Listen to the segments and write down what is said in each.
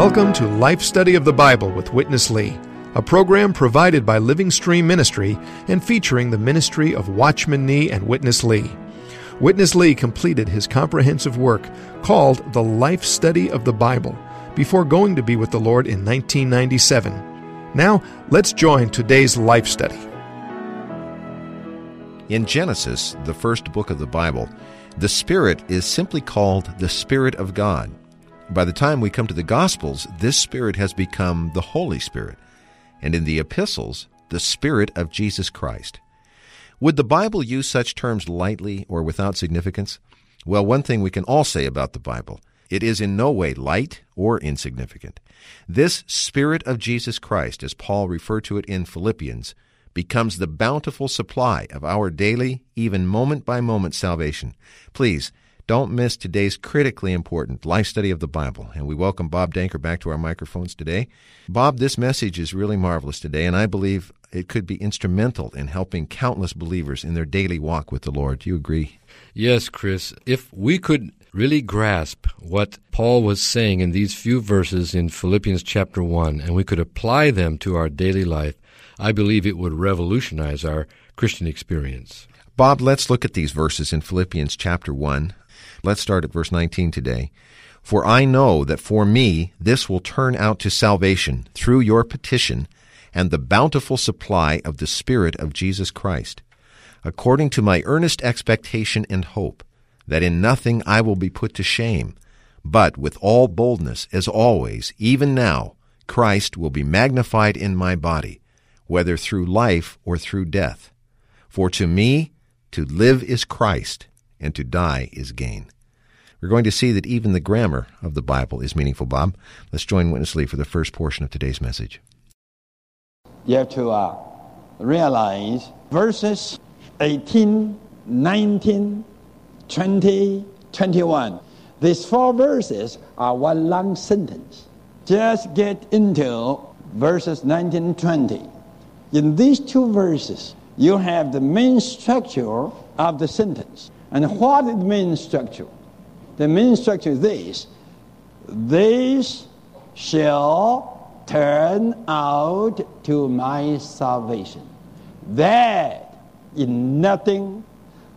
Welcome to Life Study of the Bible with Witness Lee, a program provided by Living Stream Ministry and featuring the ministry of Watchman Nee and Witness Lee. Witness Lee completed his comprehensive work called The Life Study of the Bible before going to be with the Lord in 1997. Now, let's join today's life study. In Genesis, the first book of the Bible, the Spirit is simply called the Spirit of God. By the time we come to the Gospels, this Spirit has become the Holy Spirit, and in the epistles, the Spirit of Jesus Christ. Would the Bible use such terms lightly or without significance? Well, one thing we can all say about the Bible it is in no way light or insignificant. This Spirit of Jesus Christ, as Paul referred to it in Philippians, becomes the bountiful supply of our daily, even moment by moment salvation. Please, don't miss today's critically important life study of the Bible. And we welcome Bob Danker back to our microphones today. Bob, this message is really marvelous today, and I believe it could be instrumental in helping countless believers in their daily walk with the Lord. Do you agree? Yes, Chris. If we could really grasp what Paul was saying in these few verses in Philippians chapter 1 and we could apply them to our daily life, I believe it would revolutionize our Christian experience. Bob, let's look at these verses in Philippians chapter 1, Let's start at verse 19 today. For I know that for me this will turn out to salvation through your petition and the bountiful supply of the Spirit of Jesus Christ, according to my earnest expectation and hope, that in nothing I will be put to shame, but with all boldness, as always, even now, Christ will be magnified in my body, whether through life or through death. For to me, to live is Christ, and to die is gain. We're going to see that even the grammar of the Bible is meaningful, Bob. Let's join Witness Lee for the first portion of today's message. You have to uh, realize verses 18, 19, 20, 21. These four verses are one long sentence. Just get into verses 19 and 20. In these two verses, you have the main structure of the sentence. And what is the main structure? The main structure is this. This shall turn out to my salvation. That in nothing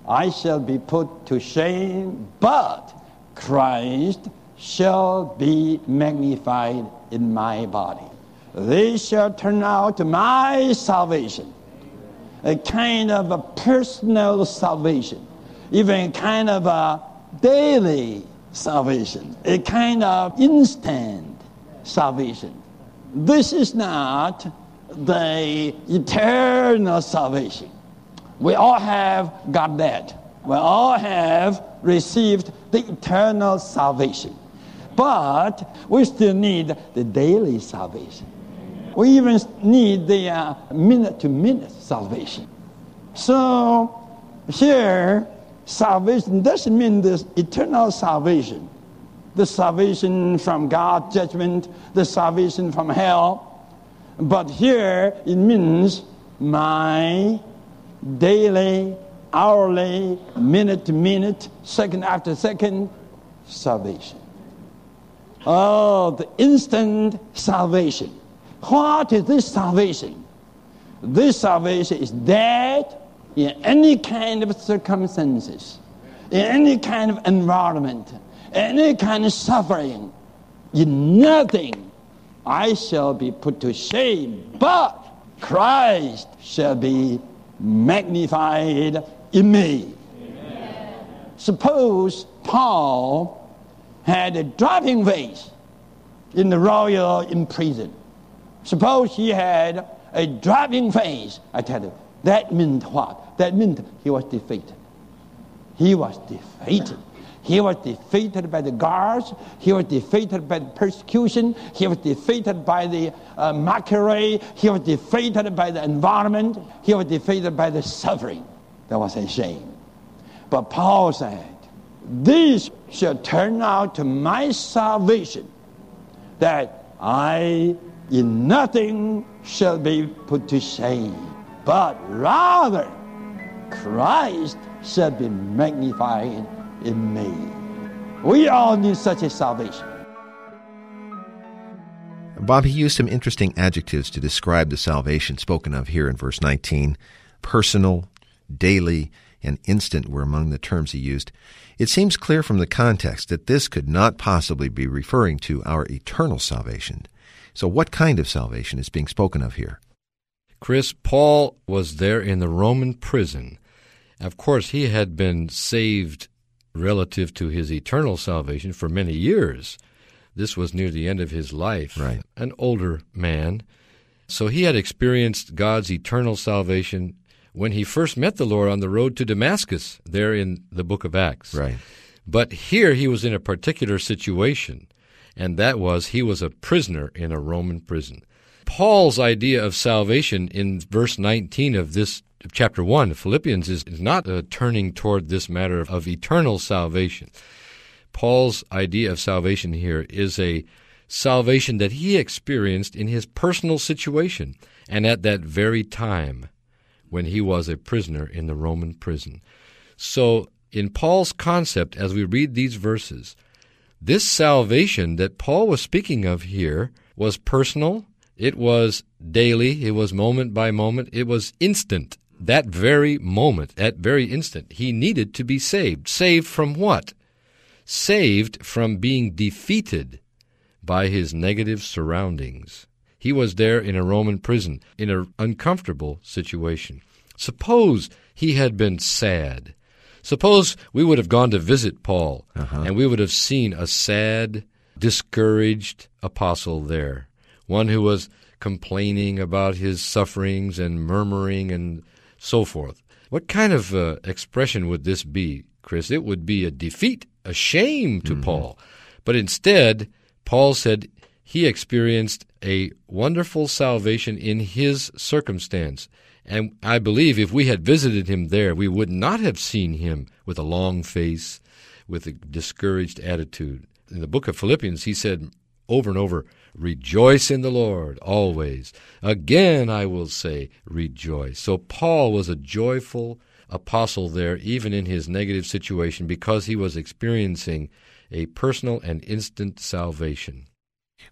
I shall be put to shame, but Christ shall be magnified in my body. This shall turn out to my salvation, a kind of a personal salvation even kind of a daily salvation, a kind of instant salvation. This is not the eternal salvation. We all have got that. We all have received the eternal salvation. But we still need the daily salvation. We even need the minute to minute salvation. So here, salvation doesn't mean this eternal salvation, the salvation from God's judgment, the salvation from hell. But here it means my daily, hourly, minute to minute, second after second salvation. Oh, the instant salvation. What is this salvation? This salvation is that in any kind of circumstances, in any kind of environment, any kind of suffering, in nothing I shall be put to shame, but Christ shall be magnified in me. Suppose Paul had a driving face in the royal prison. Suppose he had a driving face, I tell you, that meant what? That meant he was defeated. He was defeated. He was defeated by the guards. He was defeated by the persecution. He was defeated by the uh, mockery. He was defeated by the environment. He was defeated by the suffering. That was a shame. But Paul said, This shall turn out to my salvation, that I in nothing shall be put to shame, but rather Christ shall be magnified in me. We all need such a salvation. Bob, he used some interesting adjectives to describe the salvation spoken of here in verse 19. Personal, daily, and instant were among the terms he used. It seems clear from the context that this could not possibly be referring to our eternal salvation. So, what kind of salvation is being spoken of here? Chris, Paul was there in the Roman prison. Of course, he had been saved relative to his eternal salvation for many years. This was near the end of his life. Right. An older man. So he had experienced God's eternal salvation when he first met the Lord on the road to Damascus, there in the book of Acts. Right. But here he was in a particular situation, and that was he was a prisoner in a Roman prison. Paul's idea of salvation in verse 19 of this chapter 1 of Philippians is, is not uh, turning toward this matter of, of eternal salvation. Paul's idea of salvation here is a salvation that he experienced in his personal situation and at that very time when he was a prisoner in the Roman prison. So, in Paul's concept, as we read these verses, this salvation that Paul was speaking of here was personal, it was daily, it was moment by moment, it was instant that very moment, that very instant, he needed to be saved. Saved from what? Saved from being defeated by his negative surroundings. He was there in a Roman prison, in an uncomfortable situation. Suppose he had been sad. Suppose we would have gone to visit Paul, uh-huh. and we would have seen a sad, discouraged apostle there, one who was complaining about his sufferings and murmuring and so forth. What kind of uh, expression would this be, Chris? It would be a defeat, a shame to mm-hmm. Paul. But instead, Paul said he experienced a wonderful salvation in his circumstance. And I believe if we had visited him there, we would not have seen him with a long face, with a discouraged attitude. In the book of Philippians, he said over and over, Rejoice in the Lord always. Again, I will say, rejoice. So Paul was a joyful apostle there, even in his negative situation, because he was experiencing a personal and instant salvation.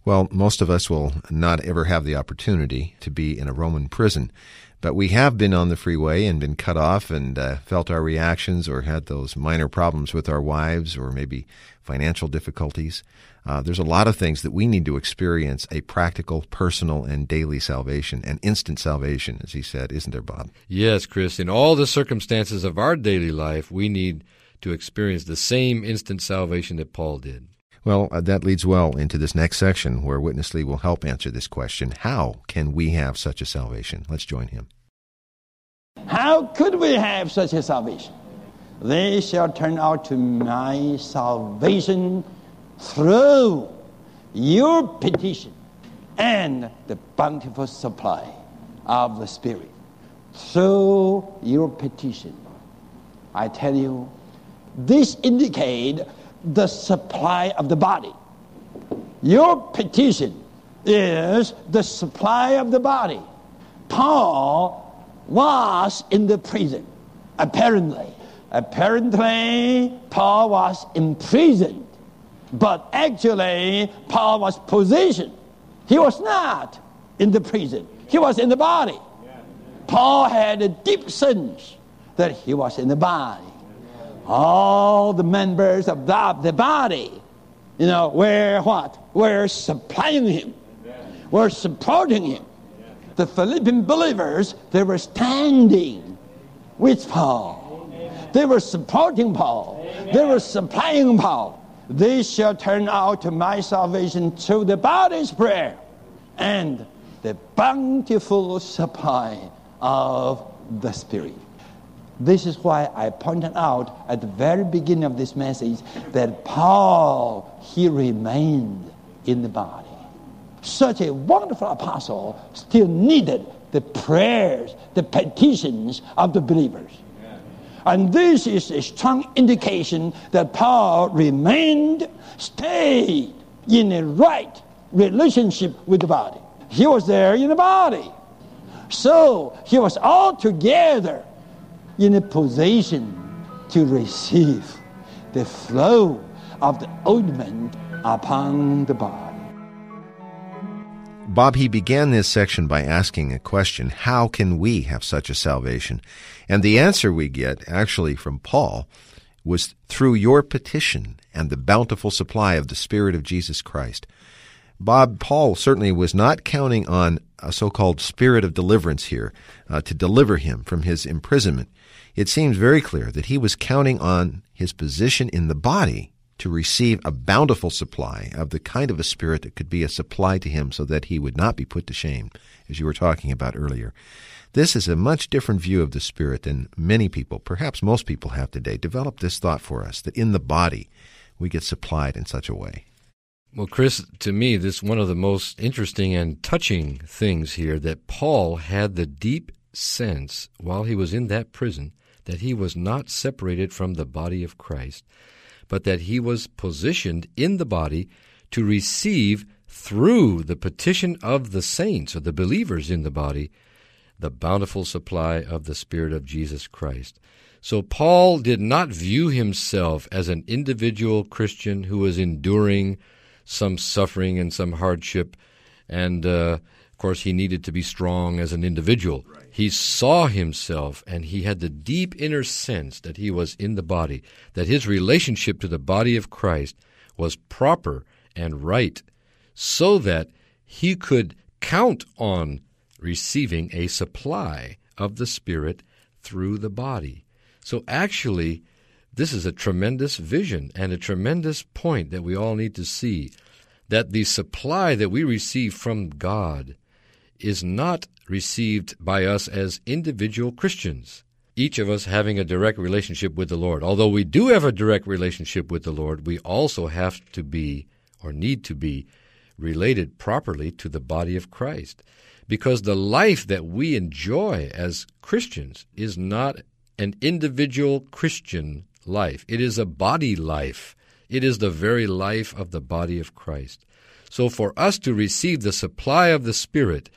Well, most of us will not ever have the opportunity to be in a Roman prison. But we have been on the freeway and been cut off and uh, felt our reactions or had those minor problems with our wives or maybe financial difficulties. Uh, there's a lot of things that we need to experience a practical, personal, and daily salvation, and instant salvation, as he said, isn't there, Bob? Yes, Chris. In all the circumstances of our daily life, we need to experience the same instant salvation that Paul did. Well, uh, that leads well into this next section where Witness Lee will help answer this question How can we have such a salvation? Let's join him. How could we have such a salvation? They shall turn out to my salvation through your petition and the bountiful supply of the Spirit. Through your petition. I tell you, this indicates the supply of the body. Your petition is the supply of the body. Paul was in the prison, apparently. Apparently, Paul was imprisoned, but actually, Paul was positioned. He was not in the prison, he was in the body. Paul had a deep sense that he was in the body all the members of the, body, you know, we're what? We're supplying him, we're supporting him. The Philippian believers, they were standing with Paul. They were supporting Paul. They were supplying Paul. This shall turn out to my salvation through the body's prayer and the bountiful supply of the Spirit. This is why I pointed out at the very beginning of this message that Paul, he remained in the body. Such a wonderful apostle still needed the prayers, the petitions of the believers. And this is a strong indication that Paul remained, stayed in a right relationship with the body. He was there in the body. So he was altogether in a position to receive the flow of the ointment upon the body. Bob, he began this section by asking a question How can we have such a salvation? And the answer we get, actually from Paul, was through your petition and the bountiful supply of the Spirit of Jesus Christ. Bob, Paul certainly was not counting on a so called spirit of deliverance here uh, to deliver him from his imprisonment. It seems very clear that he was counting on his position in the body to receive a bountiful supply of the kind of a spirit that could be a supply to him so that he would not be put to shame, as you were talking about earlier. This is a much different view of the Spirit than many people, perhaps most people have today. Develop this thought for us that in the body we get supplied in such a way. Well, Chris, to me, this is one of the most interesting and touching things here that Paul had the deep sense while he was in that prison that he was not separated from the body of Christ, but that he was positioned in the body to receive through the petition of the saints or the believers in the body the bountiful supply of the Spirit of Jesus Christ. So Paul did not view himself as an individual Christian who was enduring some suffering and some hardship, and uh, of course he needed to be strong as an individual. Right. He saw himself and he had the deep inner sense that he was in the body, that his relationship to the body of Christ was proper and right, so that he could count on receiving a supply of the Spirit through the body. So actually, this is a tremendous vision and a tremendous point that we all need to see that the supply that we receive from God is not received by us as individual Christians, each of us having a direct relationship with the Lord. Although we do have a direct relationship with the Lord, we also have to be or need to be related properly to the body of Christ. Because the life that we enjoy as Christians is not an individual Christian life, it is a body life. It is the very life of the body of Christ. So, for us to receive the supply of the Spirit,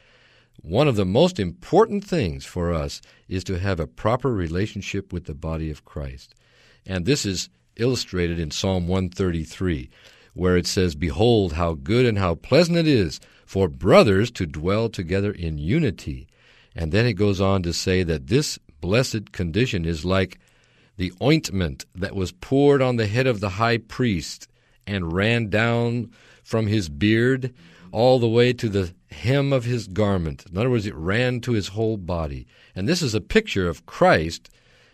one of the most important things for us is to have a proper relationship with the body of Christ. And this is illustrated in Psalm 133, where it says, Behold, how good and how pleasant it is for brothers to dwell together in unity. And then it goes on to say that this blessed condition is like the ointment that was poured on the head of the high priest and ran down from his beard all the way to the hem of his garment. In other words, it ran to his whole body. And this is a picture of Christ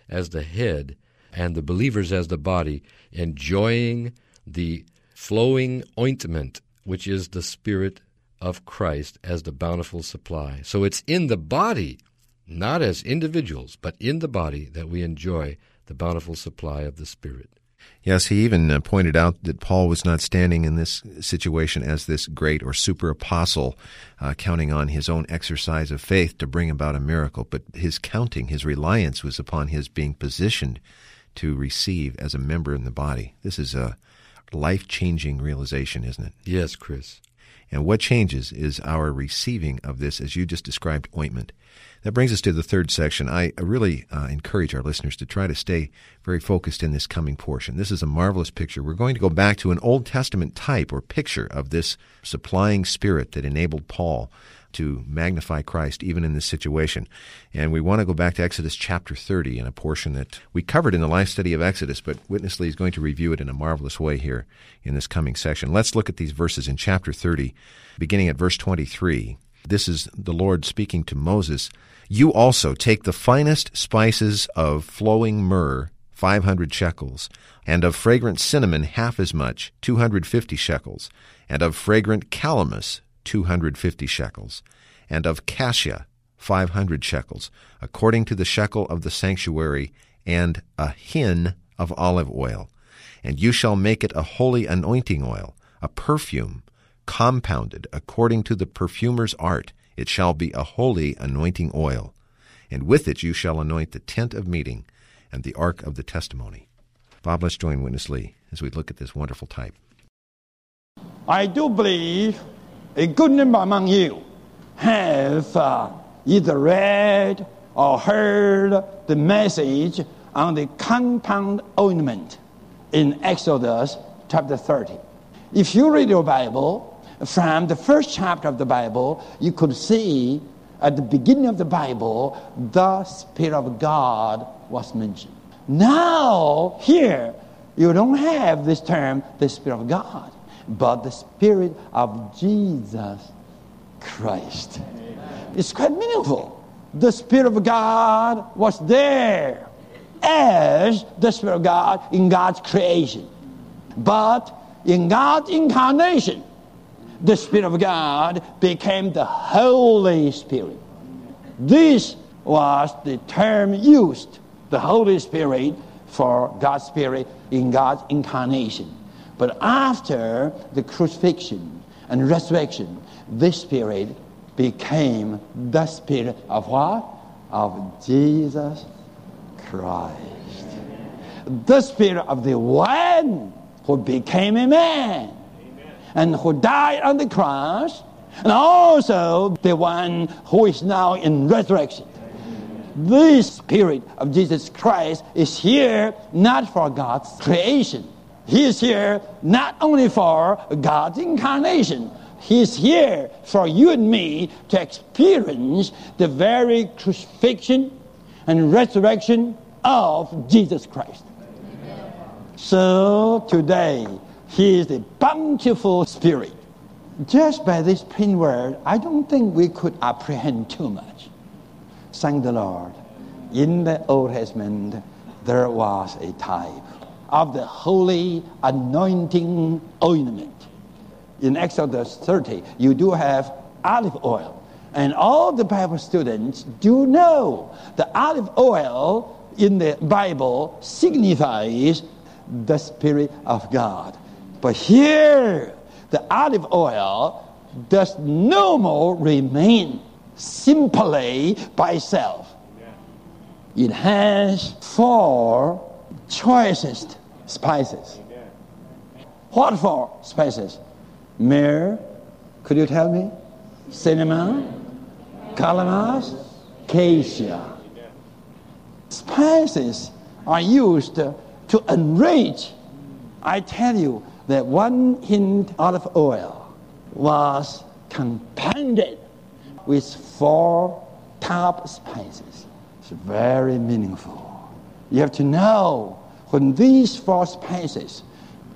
as the head and the believers as the body, enjoying the flowing ointment, which is the Spirit of Christ as the bountiful supply. So it's in the body, not as individuals, but in the body that we enjoy the bountiful supply of the Spirit. Yes, he even uh, pointed out that Paul was not standing in this situation as this great or super apostle, uh, counting on his own exercise of faith to bring about a miracle, but his counting, his reliance was upon his being positioned to receive as a member in the body. This is a life changing realization, isn't it? Yes, Chris. And what changes is our receiving of this, as you just described, ointment. That brings us to the third section. I really uh, encourage our listeners to try to stay very focused in this coming portion. This is a marvelous picture. We're going to go back to an Old Testament type or picture of this supplying spirit that enabled Paul to magnify Christ even in this situation. And we want to go back to Exodus chapter 30 in a portion that we covered in the life study of Exodus, but Witness Lee is going to review it in a marvelous way here in this coming section. Let's look at these verses in chapter 30, beginning at verse 23. This is the Lord speaking to Moses you also take the finest spices of flowing myrrh, 500 shekels, and of fragrant cinnamon half as much, 250 shekels, and of fragrant calamus, 250 shekels, and of cassia, five hundred shekels, according to the shekel of the sanctuary, and a hin of olive oil. And you shall make it a holy anointing oil, a perfume, compounded according to the perfumer's art. It shall be a holy anointing oil. And with it you shall anoint the tent of meeting and the ark of the testimony. Bob, let's join Witness Lee as we look at this wonderful type. I do believe a good number among you have uh, either read or heard the message on the compound ointment in Exodus chapter 30. If you read your Bible, from the first chapter of the Bible, you could see at the beginning of the Bible, the Spirit of God was mentioned. Now, here, you don't have this term, the Spirit of God, but the Spirit of Jesus Christ. It's quite meaningful. The Spirit of God was there as the Spirit of God in God's creation. But in God's incarnation, the Spirit of God became the Holy Spirit. This was the term used, the Holy Spirit, for God's Spirit in God's incarnation. But after the crucifixion and resurrection, this Spirit became the Spirit of what? Of Jesus Christ. The Spirit of the one who became a man and who died on the cross, and also the one who is now in resurrection. This Spirit of Jesus Christ is here not for God's creation. He is here not only for God's incarnation. He is here for you and me to experience the very crucifixion and resurrection of Jesus Christ. So today, he is the bountiful spirit. Just by this plain word, I don't think we could apprehend too much. Thank the Lord. In the Old Testament, there was a type of the holy anointing ointment. In Exodus 30, you do have olive oil. And all the Bible students do know the olive oil in the Bible signifies the Spirit of God. But here, the olive oil does no more remain simply by itself. It has four choicest spices. What for spices? Myrrh, could you tell me? Cinnamon, calamus, cassia. Spices are used to enrich. I tell you, that one hin olive oil was compounded with four top spices. It's very meaningful. You have to know when these four spices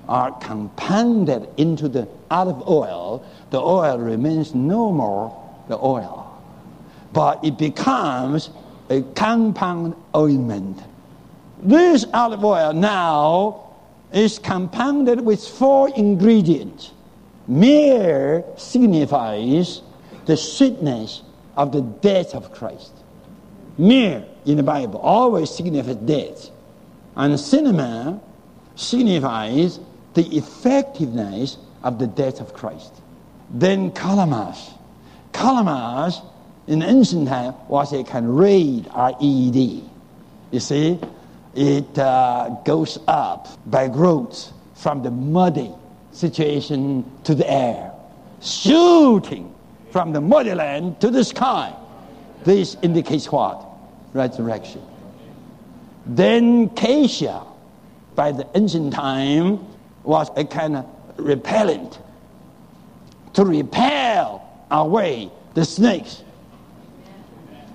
are compounded into the olive oil, the oil remains no more the oil, but it becomes a compound ointment. This olive oil now is compounded with four ingredients. Myrrh signifies the sweetness of the death of Christ. Myrrh in the Bible always signifies death. And cinnamon signifies the effectiveness of the death of Christ. Then calamus. Calamus in ancient time was a kind of reed, R-E-E-D. You see, it uh, goes up by roots from the muddy situation to the air, shooting from the muddy land to the sky. This indicates what? Resurrection. Then cassia, by the ancient time, was a kind of repellent to repel away the snakes.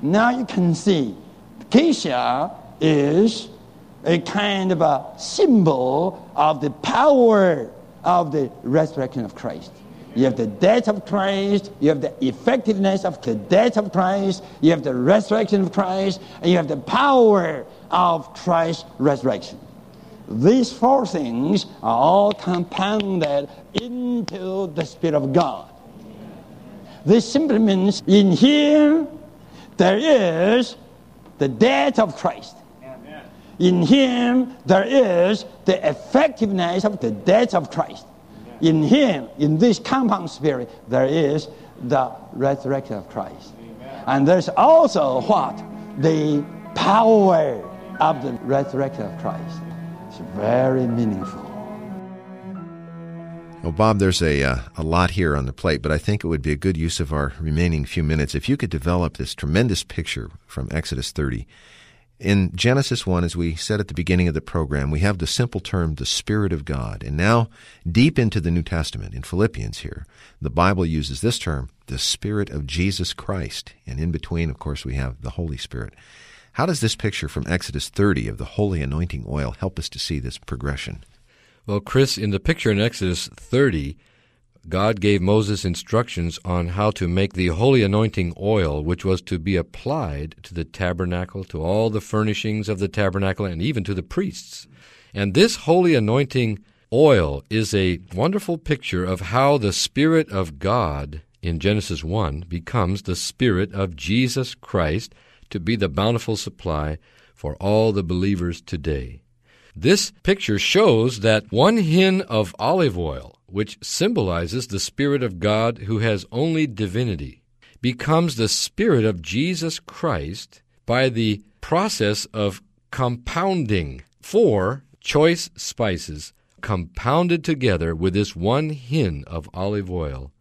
Now you can see, cassia is a kind of a symbol of the power of the resurrection of Christ. You have the death of Christ, you have the effectiveness of the death of Christ, you have the resurrection of Christ, and you have the power of Christ's resurrection. These four things are all compounded into the Spirit of God. This simply means in Him there is the death of Christ. In him, there is the effectiveness of the death of Christ. In him, in this compound spirit, there is the resurrection of Christ. And there's also what? The power of the resurrection of Christ. It's very meaningful. Well, Bob, there's a, uh, a lot here on the plate, but I think it would be a good use of our remaining few minutes if you could develop this tremendous picture from Exodus 30. In Genesis 1, as we said at the beginning of the program, we have the simple term, the Spirit of God. And now, deep into the New Testament, in Philippians here, the Bible uses this term, the Spirit of Jesus Christ. And in between, of course, we have the Holy Spirit. How does this picture from Exodus 30 of the holy anointing oil help us to see this progression? Well, Chris, in the picture in Exodus 30, God gave Moses instructions on how to make the holy anointing oil, which was to be applied to the tabernacle, to all the furnishings of the tabernacle, and even to the priests. And this holy anointing oil is a wonderful picture of how the Spirit of God in Genesis 1 becomes the Spirit of Jesus Christ to be the bountiful supply for all the believers today. This picture shows that one hin of olive oil, which symbolizes the Spirit of God who has only divinity, becomes the Spirit of Jesus Christ by the process of compounding four choice spices compounded together with this one hin of olive oil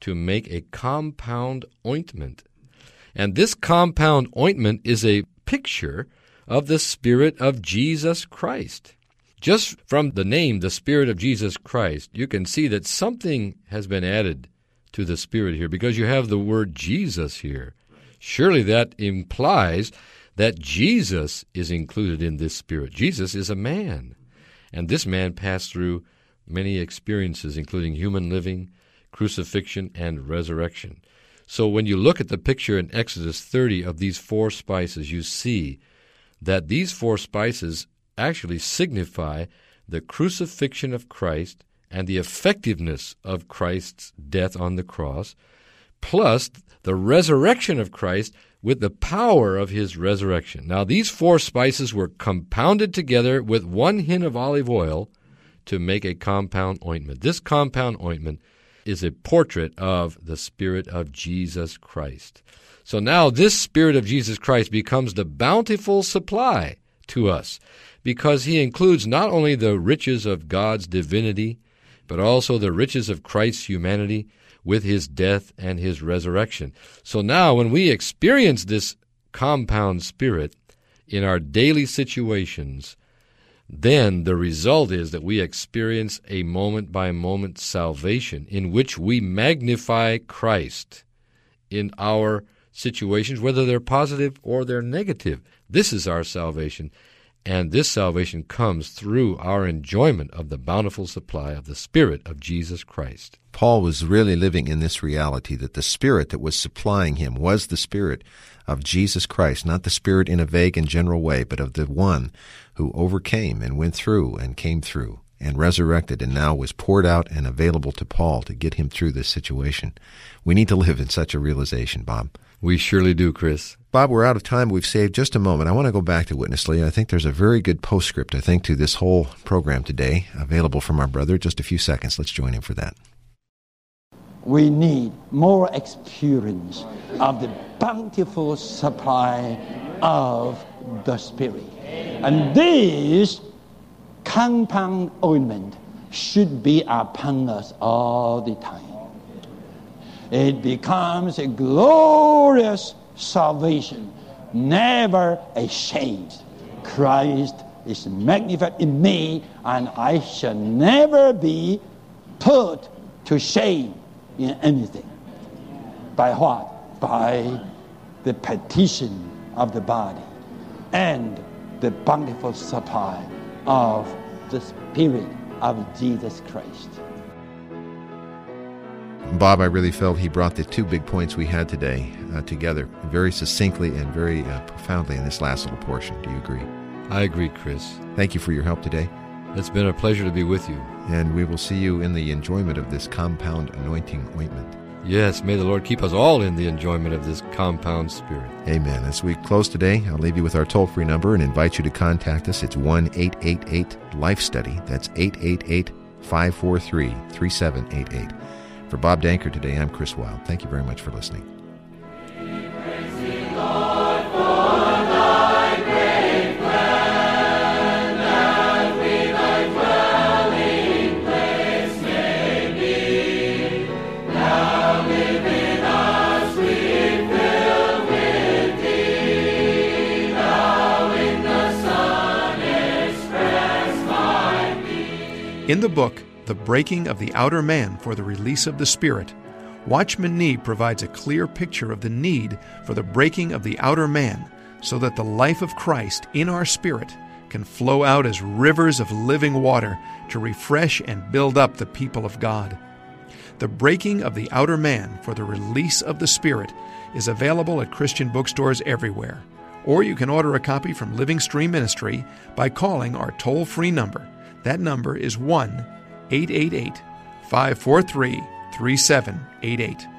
to make a compound ointment. And this compound ointment is a picture of the Spirit of Jesus Christ. Just from the name, the Spirit of Jesus Christ, you can see that something has been added to the Spirit here because you have the word Jesus here. Surely that implies that Jesus is included in this Spirit. Jesus is a man, and this man passed through many experiences, including human living, crucifixion, and resurrection. So when you look at the picture in Exodus 30 of these four spices, you see that these four spices actually signify the crucifixion of Christ and the effectiveness of Christ's death on the cross, plus the resurrection of Christ with the power of his resurrection. Now, these four spices were compounded together with one hin of olive oil to make a compound ointment. This compound ointment is a portrait of the Spirit of Jesus Christ. So now this Spirit of Jesus Christ becomes the bountiful supply to us because he includes not only the riches of God's divinity, but also the riches of Christ's humanity with his death and his resurrection. So now when we experience this compound spirit in our daily situations, then the result is that we experience a moment by moment salvation in which we magnify Christ in our situations, whether they're positive or they're negative. This is our salvation. And this salvation comes through our enjoyment of the bountiful supply of the Spirit of Jesus Christ. Paul was really living in this reality that the Spirit that was supplying him was the Spirit of Jesus Christ, not the Spirit in a vague and general way, but of the one who overcame and went through and came through and resurrected and now was poured out and available to Paul to get him through this situation. We need to live in such a realization, Bob. We surely do, Chris. Bob, we're out of time. We've saved just a moment. I want to go back to Witness Lee. I think there's a very good postscript, I think, to this whole program today, available from our brother. Just a few seconds. Let's join him for that. We need more experience of the bountiful supply of the Spirit. And this compound ointment should be upon us all the time it becomes a glorious salvation, never a shame. Christ is magnified in me, and I shall never be put to shame in anything. By what? By the petition of the body and the bountiful supply of the Spirit of Jesus Christ. Bob, I really felt he brought the two big points we had today uh, together very succinctly and very uh, profoundly in this last little portion. Do you agree? I agree, Chris. Thank you for your help today. It's been a pleasure to be with you. And we will see you in the enjoyment of this compound anointing ointment. Yes, may the Lord keep us all in the enjoyment of this compound spirit. Amen. As we close today, I'll leave you with our toll free number and invite you to contact us. It's 1 888 Life Study. That's 888 543 3788. For Bob Danker today, I'm Chris Wild. Thank you very much for listening. In the book, The Breaking of the Outer Man for the Release of the Spirit, Watchman Nee provides a clear picture of the need for the breaking of the outer man so that the life of Christ in our spirit can flow out as rivers of living water to refresh and build up the people of God. The Breaking of the Outer Man for the Release of the Spirit is available at Christian bookstores everywhere, or you can order a copy from Living Stream Ministry by calling our toll free number that number is 1 888 543 3788.